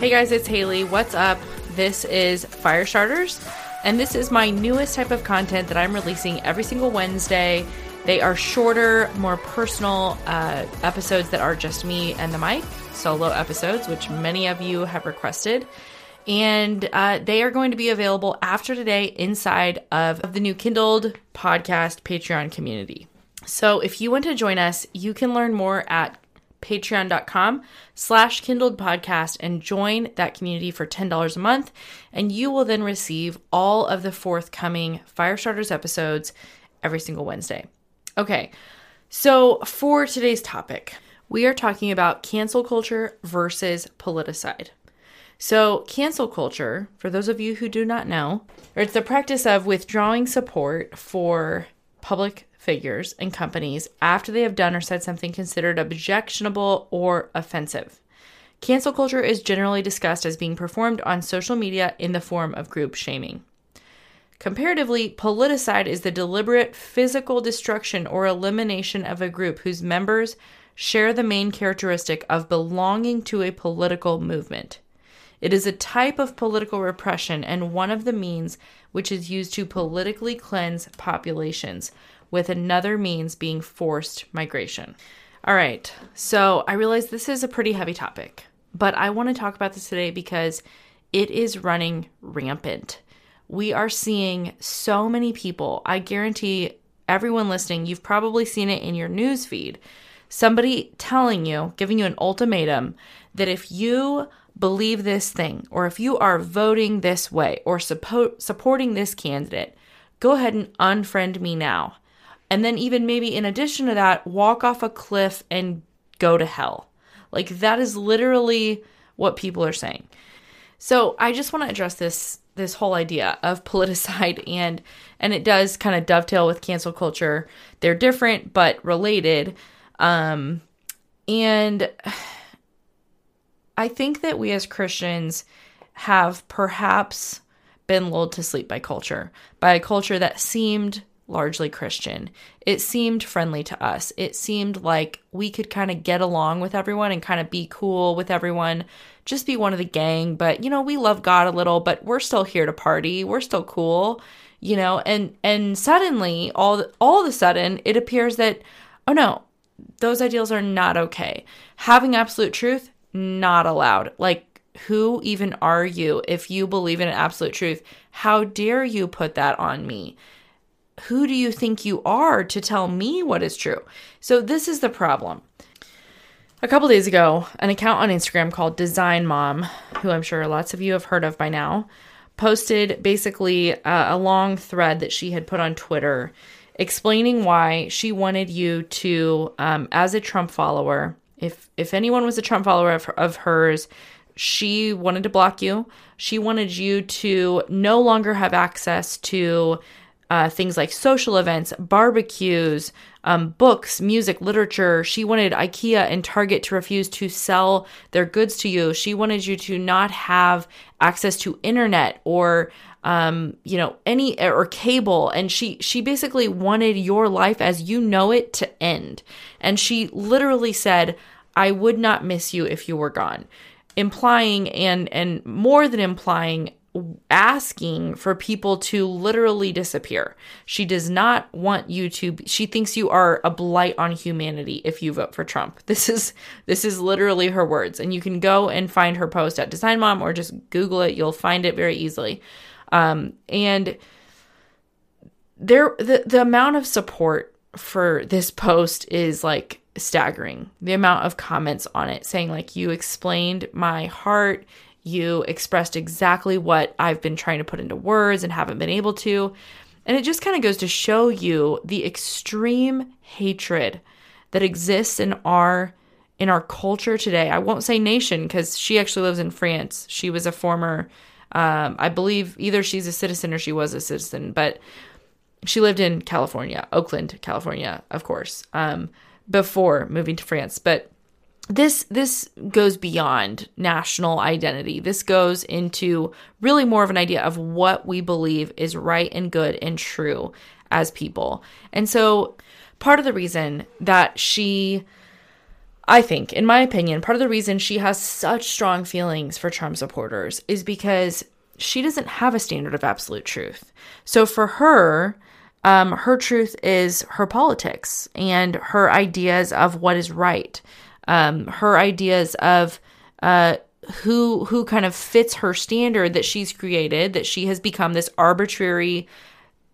Hey guys, it's Haley. What's up? This is Fire Starters, and this is my newest type of content that I'm releasing every single Wednesday. They are shorter, more personal uh, episodes that are just me and the mic, solo episodes, which many of you have requested. And uh, they are going to be available after today inside of the new Kindled podcast Patreon community. So if you want to join us, you can learn more at patreon.com slash kindled podcast and join that community for $10 a month and you will then receive all of the forthcoming firestarters episodes every single wednesday okay so for today's topic we are talking about cancel culture versus politicide so cancel culture for those of you who do not know it's the practice of withdrawing support for public figures and companies after they have done or said something considered objectionable or offensive. Cancel culture is generally discussed as being performed on social media in the form of group shaming. Comparatively, politicide is the deliberate physical destruction or elimination of a group whose members share the main characteristic of belonging to a political movement. It is a type of political repression and one of the means which is used to politically cleanse populations, with another means being forced migration. All right, so I realize this is a pretty heavy topic, but I want to talk about this today because it is running rampant. We are seeing so many people. I guarantee everyone listening, you've probably seen it in your news feed. Somebody telling you, giving you an ultimatum that if you believe this thing, or if you are voting this way, or support, supporting this candidate, go ahead and unfriend me now. And then, even maybe in addition to that, walk off a cliff and go to hell. Like, that is literally what people are saying. So, I just want to address this this whole idea of politicide and and it does kind of dovetail with cancel culture. They're different but related. Um and I think that we as Christians have perhaps been lulled to sleep by culture, by a culture that seemed largely Christian. It seemed friendly to us. It seemed like we could kind of get along with everyone and kind of be cool with everyone, just be one of the gang. But, you know, we love God a little, but we're still here to party. We're still cool, you know, and, and suddenly, all, all of a sudden, it appears that, oh no, those ideals are not okay. Having absolute truth, not allowed. Like, who even are you if you believe in an absolute truth? How dare you put that on me? Who do you think you are to tell me what is true? So, this is the problem. A couple days ago, an account on Instagram called Design Mom, who I'm sure lots of you have heard of by now, posted basically a, long thread that she had put on Twitter explaining why she wanted you to, um, as a Trump follower, if if anyone was a Trump follower of, of hers, she wanted to block you. She wanted you to no longer have access to uh, things like social events, barbecues, um, books, music, literature. She wanted IKEA and Target to refuse to sell their goods to you. She wanted you to not have access to internet or um, you know, any or cable. And she she basically wanted your life as you know it to end. And she literally said, "I would not miss you if you were gone." Implying and and more than implying asking for people to literally disappear. She does not want you to she thinks you are a blight on humanity if you vote for Trump. This is this is literally her words and you can go and find her post at Design Mom or just google it. You'll find it very easily. Um and there the the amount of support for this post is like staggering. The amount of comments on it saying, like, you explained my heart, you expressed exactly what I've been trying to put into words and haven't been able to. And it just kind of goes to show you the extreme hatred that exists in our in our culture today. I won't say nation because she actually lives in France. She was a former um, I believe either she's a citizen or she was a citizen, but she lived in California, Oakland, California, of course, um, before moving to France. But this this goes beyond national identity. This goes into really more of an idea of what we believe is right and good and true as people. And so part of the reason that she I think, in my opinion, part of the reason she has such strong feelings for Trump supporters is because she doesn't have a standard of absolute truth. So for her, um, her truth is her politics and her ideas of what is right um, her ideas of uh, who who kind of fits her standard that she's created that she has become this arbitrary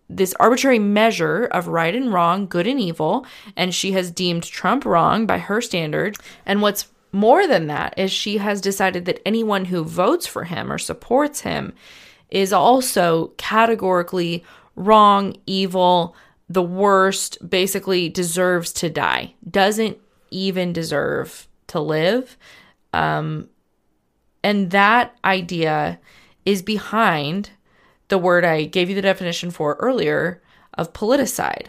this arbitrary measure of right and wrong, good and evil, and she has deemed Trump wrong by her standard. And what's more than that is she has decided that anyone who votes for him or supports him is also categorically wrong, evil, the worst, basically deserves to die, doesn't even deserve to live. Um, and that idea is behind the word I gave you the definition for earlier of politicide.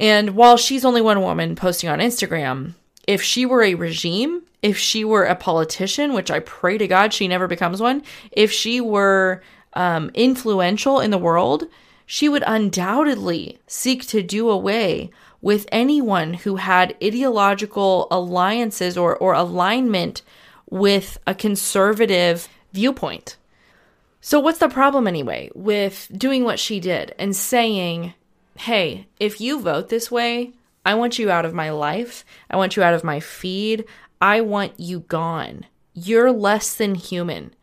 And while she's only one woman posting on Instagram, if she were a regime, if she were a politician, which I pray to God she never becomes one, if she were um, influential in the world, she would undoubtedly seek to do away with anyone who had ideological alliances or, or alignment with a conservative viewpoint. So, what's the problem anyway with doing what she did and saying, hey, if you vote this way, I want you out of my life. I want you out of my feed. I want you gone. You're less than human.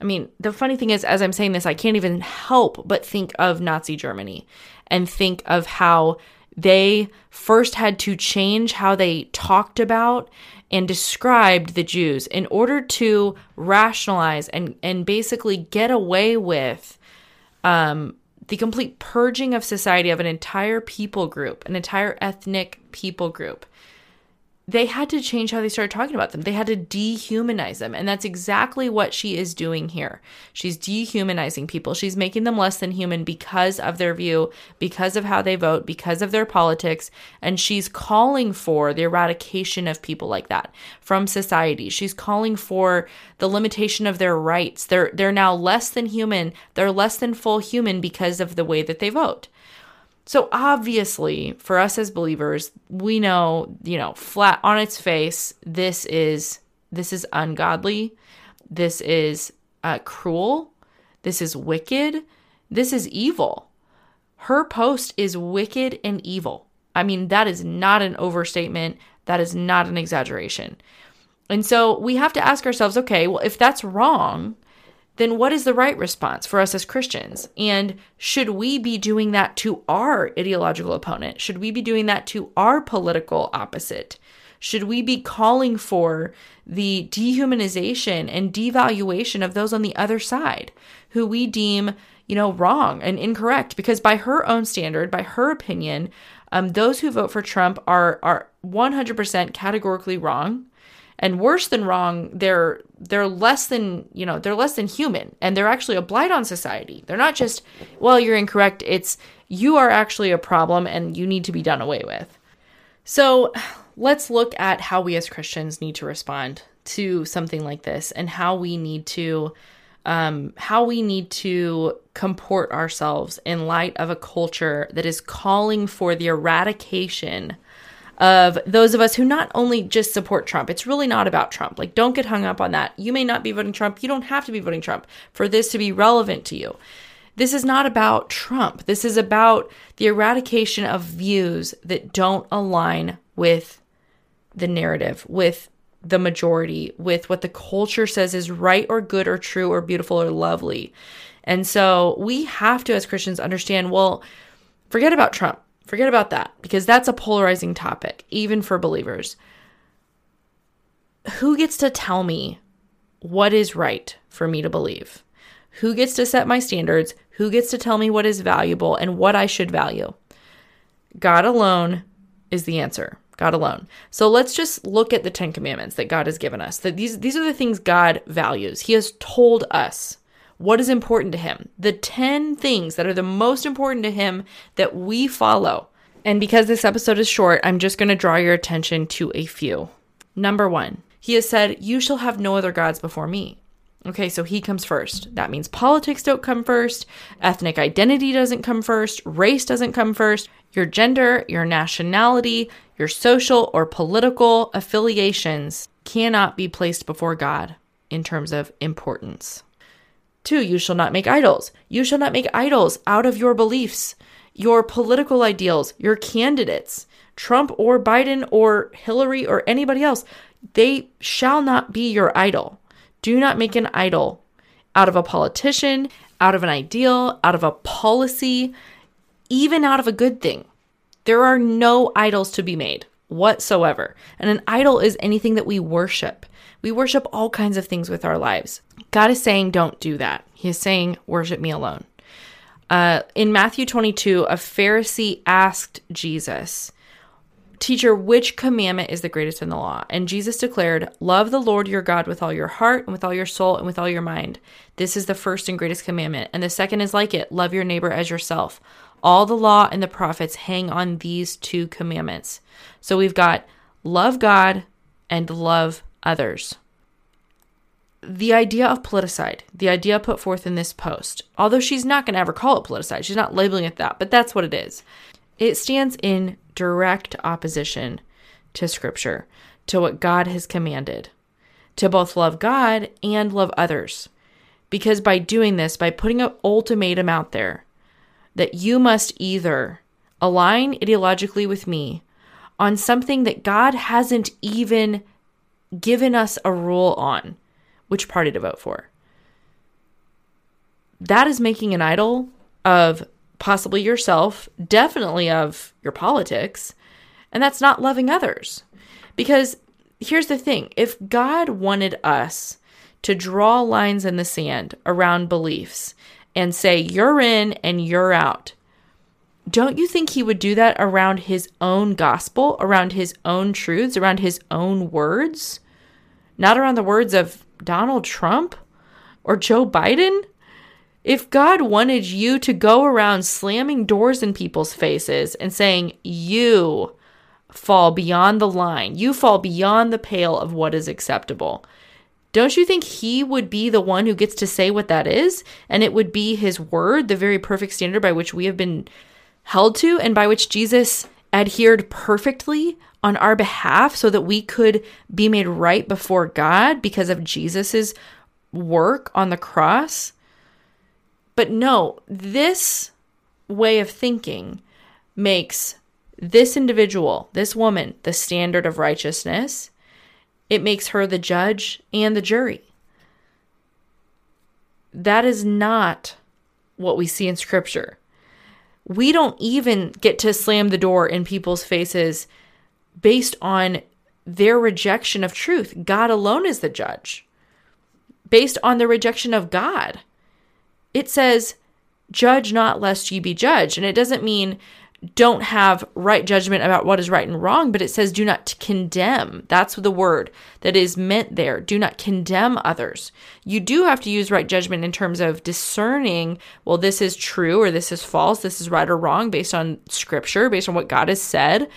I mean, the funny thing is, as I'm saying this, I can't even help but think of Nazi Germany and think of how they first had to change how they talked about and described the Jews in order to rationalize and, and basically get away with um, the complete purging of society of an entire people group, an entire ethnic people group they had to change how they started talking about them. They had to dehumanize them. And that's exactly what she is doing here. She's dehumanizing people. She's making them less than human because of their view, because of how they vote, because of their politics. And she's calling for the eradication of people like that from society. She's calling for the limitation of their rights. They're, they're now less than human. They're less than full human because of the way that they vote. So obviously, for us as believers, we know, you know, flat on its face, this is this is ungodly. This is uh, cruel. This is wicked. This is evil. Her post is wicked and evil. I mean, that is not an overstatement. That is not an exaggeration. And so we have to ask ourselves okay, well, if that's wrong, then what is the right response for us as Christians? And should we be doing that to our ideological opponent? Should we be doing that to our political opposite? Should we be calling for the dehumanization and devaluation of those on the other side who we deem, you know, wrong and incorrect? Because by her own standard, by her opinion, um, those who vote for Trump are are 100% categorically wrong and worse than wrong they're they're less than you know they're less than human. And they're actually a blight on society. They're not just well you're incorrect. It's you are actually a problem and you need to be done away with. So let's look at how we as christians need to respond to something like this and how we need to um, how we need to comport ourselves in light of a culture that is calling for the eradication of those of us who not only just support Trump, it's really not about Trump. Like, don't get hung up on that. You may not be voting Trump. You don't have to be voting Trump for this to be relevant to you. This is not about Trump. This is about the eradication of views that don't align with the narrative, with the majority, with what the culture says is right or good or true or beautiful or lovely. And so we have to, as Christians, understand well, forget about Trump Forget about that because that's a polarizing topic, even for believers. Who gets to tell me what is right for me to believe? Who gets to set my standards? Who gets to tell me what is valuable and what I should value? God alone is the answer. God alone. So let's just look at the 10 commandments that God has given us. That these these are the things God values. He has told us what is important to him. The 10 things that are the most important to him that we follow. And because this episode is short, I'm just going to draw your attention to a few. Number 1. He has said, "You shall have no other gods before me." Okay, so he comes first. That means politics don't come first, ethnic identity doesn't come first, race doesn't come first, your gender, your nationality, your social or political affiliations cannot be placed before God in terms of importance. Two, you shall not make idols. You shall not make idols out of your beliefs, your political ideals, your candidates, Trump or Biden or Hillary or anybody else. They shall not be your idol. Do not make an idol out of a politician, out of an ideal, out of a policy, even out of a good thing. There are no idols to be made whatsoever. And an idol is anything that we worship. We worship all kinds of things with our lives. God is saying, don't do that. He is saying, worship me alone. Uh, in Matthew 22, a Pharisee asked Jesus, Teacher, which commandment is the greatest in the law? And Jesus declared, Love the Lord your God with all your heart and with all your soul and with all your mind. This is the first and greatest commandment. And the second is like it love your neighbor as yourself. All the law and the prophets hang on these two commandments. So we've got love God and love others. The idea of politicide, the idea put forth in this post, although she's not going to ever call it politicide, she's not labeling it that, but that's what it is. It stands in direct opposition to Scripture, to what God has commanded, to both love God and love others. Because by doing this, by putting an ultimatum out there that you must either align ideologically with me on something that God hasn't even given us a rule on which party to vote for. That is making an idol of possibly yourself, definitely of your politics, and that's not loving others. Because here's the thing if God wanted us to draw lines in the sand around beliefs and say, you're in and you're out, don't you think he would do that around his own gospel, around his own truths, around his own words? Not around the words of Donald Trump or Joe Biden? If God wanted you to go around slamming doors in people's faces and saying, you fall beyond the line, you fall beyond the pale of what is acceptable, don't you think He would be the one who gets to say what that is? And it would be His word, the very perfect standard by which we have been held to and by which Jesus adhered perfectly on our behalf so that we could be made right before God because of Jesus's work on the cross? But no, this way of thinking makes this individual, this woman, the standard of righteousness. It makes her the judge and the jury. That is not what we see in scripture. We don't even get to slam the door in people's faces based on their rejection of truth. God alone is the judge. Based on the rejection of God it says, judge not lest ye be judged. And it doesn't mean don't have right judgment about what is right and wrong, but it says do not condemn. That's the word that is meant there. Do not condemn others. You do have to use right judgment in terms of discerning, well, this is true or this is false, this is right or wrong based on scripture, based on what God has said.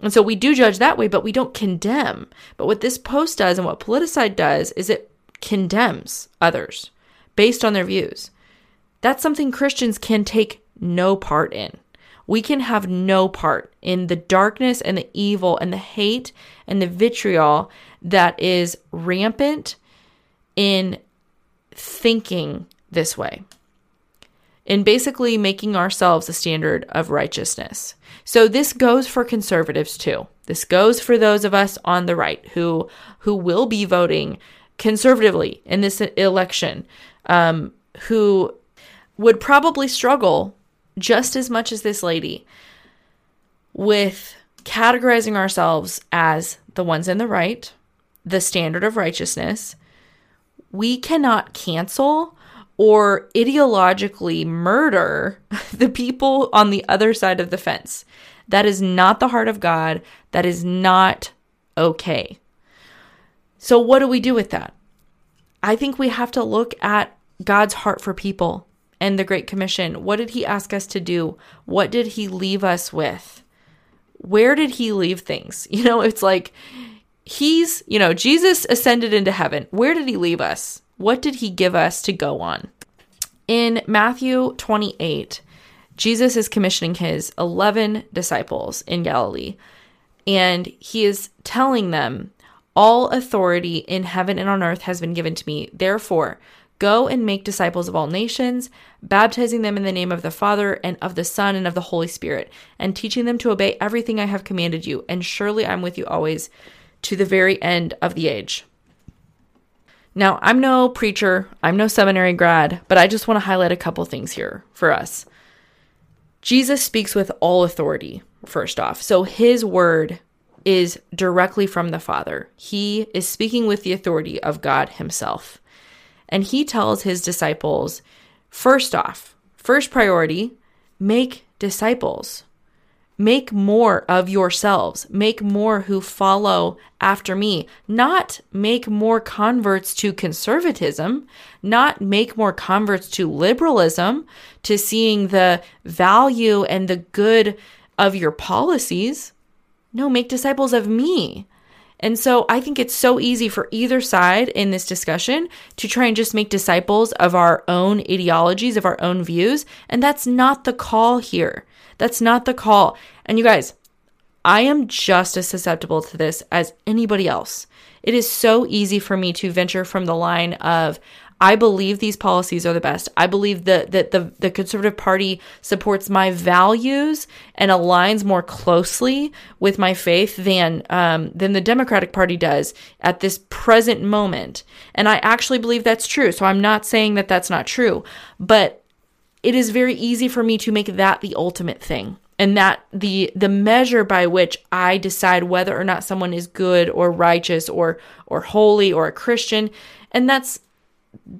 And so we do judge that way, but we don't condemn. But what this post does and what politicide does is it condemns others based on their views. That's something Christians can take no part in. We can have no part in the darkness and the evil and the hate and the vitriol that is rampant in thinking this way, in basically making ourselves a standard of righteousness. So this goes for conservatives too. This goes for those of us on the right who who will be voting conservatively in this election, um, who would probably struggle just as much as this lady with categorizing ourselves as the ones in the right, the standard of righteousness, we cannot cancel or ideologically murder the people on the other side of the fence. That is not the heart of God. That is not okay. So, what do we do with that? I think we have to look at God's heart for people and the Great Commission. What did He ask us to do? What did He leave us with? Where did He leave things? You know, it's like He's, you know, Jesus ascended into heaven. Where did He leave us? What did He give us to go on? In Matthew 28, Jesus is commissioning his 11 disciples in Galilee, and he is telling them, All authority in heaven and on earth has been given to me. Therefore, Go and make disciples of all nations, baptizing them in the name of the Father and of the Son and of the Holy Spirit, and teaching them to obey everything I have commanded you. And surely I'm with you always to the very end of the age. Now, I'm no preacher, I'm no seminary grad, but I just want to highlight a couple things here for us. Jesus speaks with all authority, first off. So his word is directly from the Father. He is speaking with the authority of God himself. And he tells his disciples first off, first priority, make disciples. Make more of yourselves. Make more who follow after me. Not make more converts to conservatism, not make more converts to liberalism, to seeing the value and the good of your policies. No, make disciples of me. And so I think it's so easy for either side in this discussion to try and just make disciples of our own ideologies, of our own views. And that's not the call here. That's not the call. And you guys, I am just as susceptible to this as anybody else. It is so easy for me to venture from the line of, I believe these policies are the best. I believe that, that the, the Conservative Party supports my values and aligns more closely with my faith than, um, than the Democratic Party does at this present moment. And I actually believe that's true. So I'm not saying that that's not true, but it is very easy for me to make that the ultimate thing and that the the measure by which I decide whether or not someone is good or righteous or or holy or a Christian and that's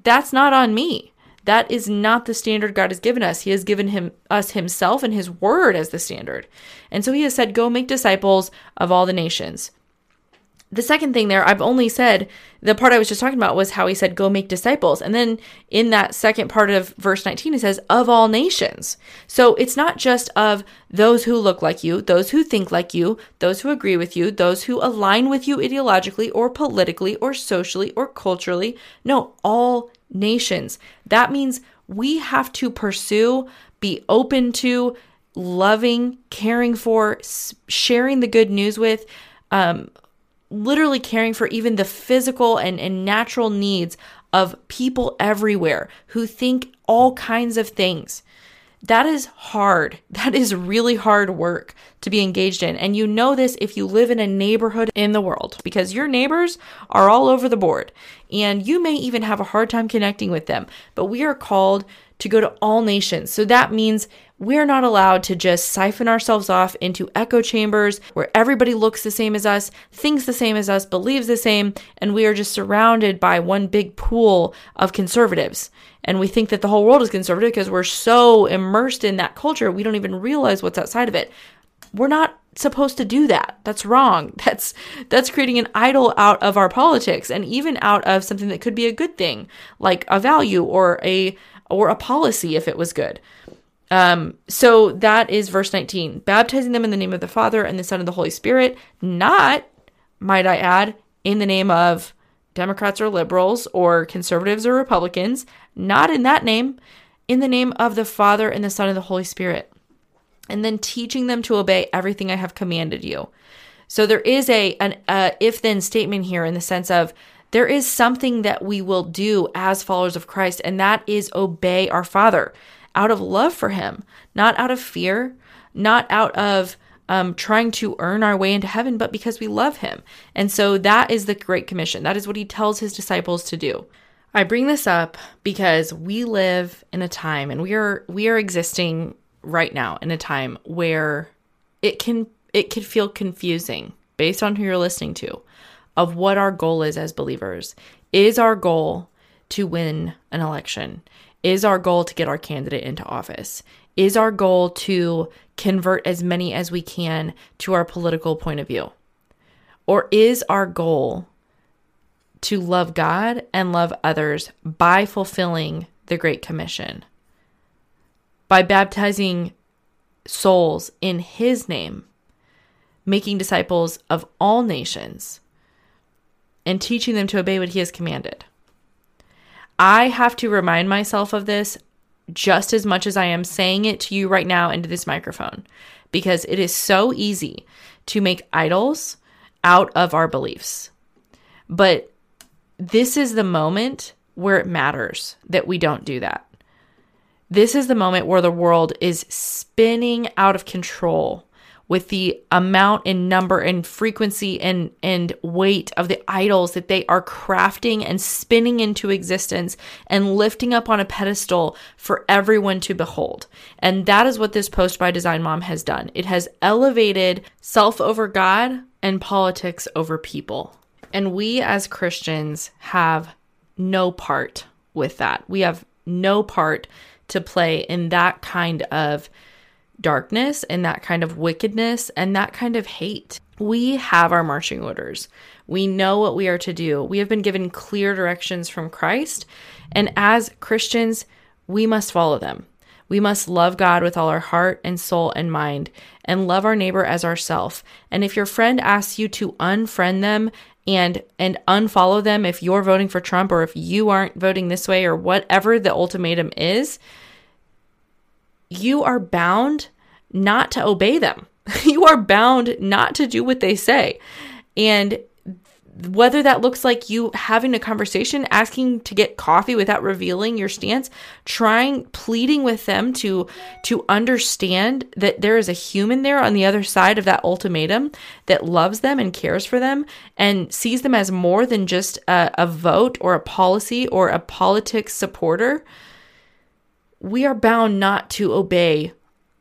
that's not on me. That is not the standard God has given us. He has given him us himself and his word as the standard. And so he has said, Go make disciples of all the nations. The second thing there, I've only said the part I was just talking about was how he said, Go make disciples. And then in that second part of verse 19, he says, Of all nations. So it's not just of those who look like you, those who think like you, those who agree with you, those who align with you ideologically or politically or socially or culturally. No, all nations. That means we have to pursue, be open to, loving, caring for, sharing the good news with, um, literally caring for even the physical and, and natural needs of people everywhere who think all kinds of things. That is hard. That is really hard work to be engaged in. And you know this if you live in a neighborhood in the world because your neighbors are all over the board and you may even have a hard time connecting with them. But we are called to go to all nations. So that means we're not allowed to just siphon ourselves off into echo chambers where everybody looks the same as us, thinks the same as us, believes the same, and we are just surrounded by one big pool of conservatives. And we think that the whole world is conservative because we're so immersed in that culture, we don't even realize what's outside of it. We're not supposed to do that. That's wrong. That's that's creating an idol out of our politics and even out of something that could be a good thing, like a value or a or a policy if it was good. Um, so that is verse 19. Baptizing them in the name of the Father and the Son and the Holy Spirit, not, might I add, in the name of Democrats or liberals or conservatives or Republicans, not in that name, in the name of the Father and the Son and the Holy Spirit. And then teaching them to obey everything I have commanded you. So there is a an uh, if then statement here in the sense of there is something that we will do as followers of Christ, and that is obey our Father out of love for Him, not out of fear, not out of um, trying to earn our way into heaven, but because we love Him. And so that is the Great Commission. That is what He tells His disciples to do. I bring this up because we live in a time, and we are we are existing right now in a time where it can it could feel confusing based on who you're listening to of what our goal is as believers. Is our goal to win an election? Is our goal to get our candidate into office? Is our goal to convert as many as we can to our political point of view? Or is our goal to love God and love others by fulfilling the Great Commission? By baptizing souls in His name, making disciples of all nations, and teaching them to obey what He has commanded. I have to remind myself of this just as much as I am saying it to you right now into this microphone because it is so easy to make idols out of our beliefs. But this is the moment where it matters that we don't do that. This is the moment where the world is spinning out of control with the amount and number and frequency and and weight of the idols that they are crafting and spinning into existence and lifting up on a pedestal for everyone to behold. And that is what this post by Design Mom has done. It has elevated self over God and politics over people. And we as Christians have no part with that. We have no part to play in that kind of darkness and that kind of wickedness and that kind of hate. We have our marching orders. We know what we are to do. We have been given clear directions from Christ. And as Christians, we must follow them. We must love God with all our heart and soul and mind and love our neighbor as ourself. And if your friend asks you to unfriend them and and unfollow them if you're voting for Trump or if you aren't voting this way or whatever the ultimatum is, you are bound not to obey them. you are bound not to do what they say. And whether that looks like you having a conversation, asking to get coffee without revealing your stance, trying pleading with them to to understand that there is a human there on the other side of that ultimatum that loves them and cares for them and sees them as more than just a, a vote or a policy or a politics supporter we are bound not to obey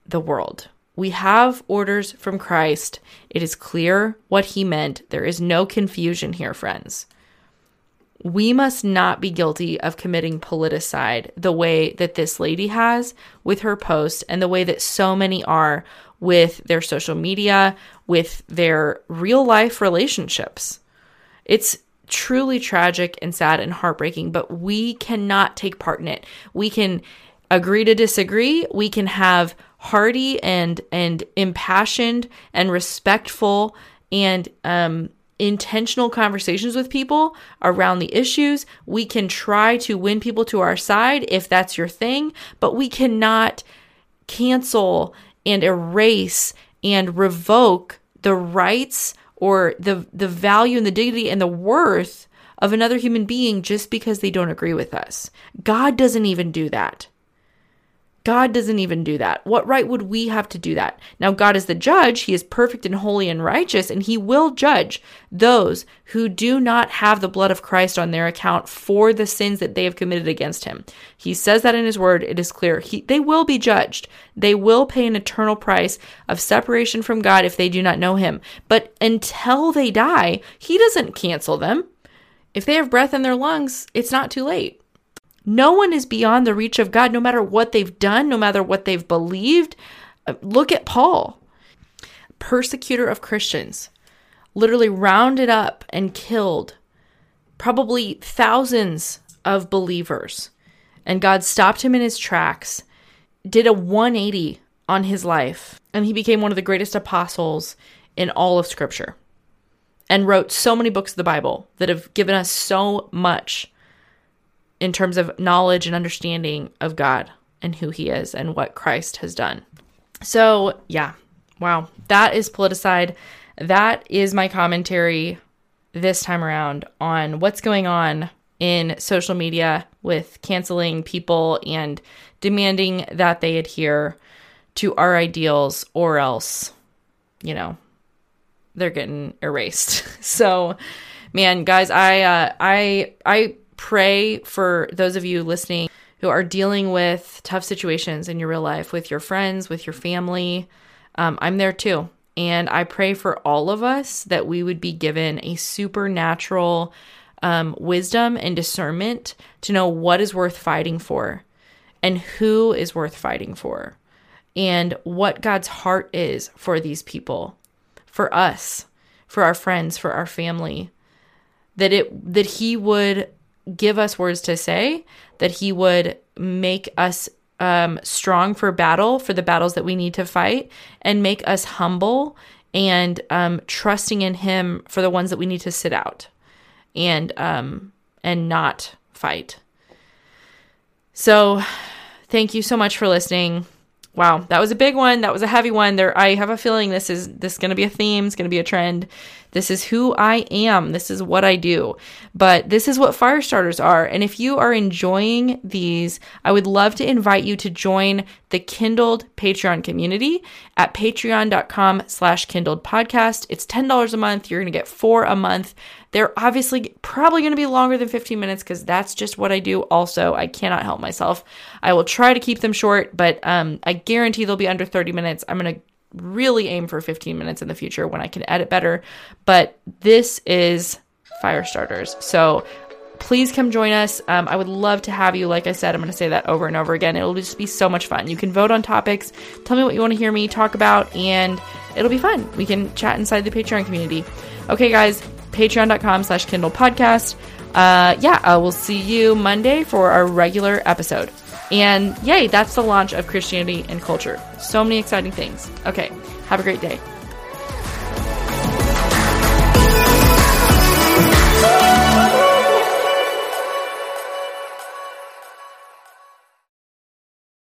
the world. We have orders from Christ. It is clear what he meant. There is no confusion here, friends. We must not be guilty of committing politicide the way that this lady has with her post and the way that so many are with their social media, with their real life relationships. It's truly tragic and sad and heartbreaking, but we cannot take part in it. We can agree to disagree. We can have hearty and and impassioned and respectful and um, intentional conversations with people around the issues. We can try to win people to our side if that's your thing, but we cannot cancel and erase and revoke the rights or the the value and the dignity and the worth of another human being just because they don't agree with us. God doesn't even do that. God doesn't even do that. What right would we have to do that? Now, God is the judge. He is perfect and holy and righteous, and He will judge those who do not have the blood of Christ on their account for the sins that they have committed against Him. He says that in His word. It is clear. He, they will be judged. They will pay an eternal price of separation from God if they do not know Him. But until they die, He doesn't cancel them. If they have breath in their lungs, it's not too late. No one is beyond the reach of God, no matter what they've done, no matter what they've believed. Uh, look at Paul, persecutor of Christians, literally rounded up and killed probably thousands of believers. And God stopped him in his tracks, did a 180 on his life, and he became one of the greatest apostles in all of Scripture and wrote so many books of the Bible that have given us so much in terms of knowledge and understanding of God and who he is and what Christ has done. So, yeah, wow, that is politicide. That is my commentary this time around on what's going on in social media with canceling people and demanding that they adhere to our ideals or else, you know, they're getting erased. so, man, guys, I uh, I I pray for those of you listening who are dealing with tough situations in your real life with your friends, with your family, um, I'm there too. And I pray for all of us that we would be given a supernatural um, wisdom and discernment to know what is worth fighting for and who is worth fighting for and what God's heart is for these people, for us, for our friends, for our family. That it that he would give us words to say, that he would make us um, strong for battle, for the battles that we need to fight, and make us humble and um, trusting in Him for the ones that we need to sit out and um, and not fight. So, thank you so much for listening. Wow, that was a big one. That was a heavy one. There, I have a feeling this is this is going to be a theme. It's going to be a trend. This is who I am. This is what I do. But this is what fire starters are. And if you are enjoying these, I would love to invite you to join the Kindled Patreon community at patreon.com slash kindled podcast. It's $10 a month. You're going to get four a month. They're obviously probably going to be longer than 15 minutes because that's just what I do. Also, I cannot help myself. I will try to keep them short, but um, I guarantee they'll be under 30 minutes. I'm going to really aim for 15 minutes in the future when I can edit better. But this is fire starters. So please come join us. Um, I would love to have you. Like I said, I'm going to say that over and over again. It'll just be so much fun. You can vote on topics, tell me what you want to hear me talk about, and it'll be fun. We can chat inside the Patreon community. Okay, guys, patreon.com slash Kindled podcast. Uh, yeah, I will see you Monday for our regular episode. And yay, that's the launch of Christianity and culture. So many exciting things. Okay, have a great day.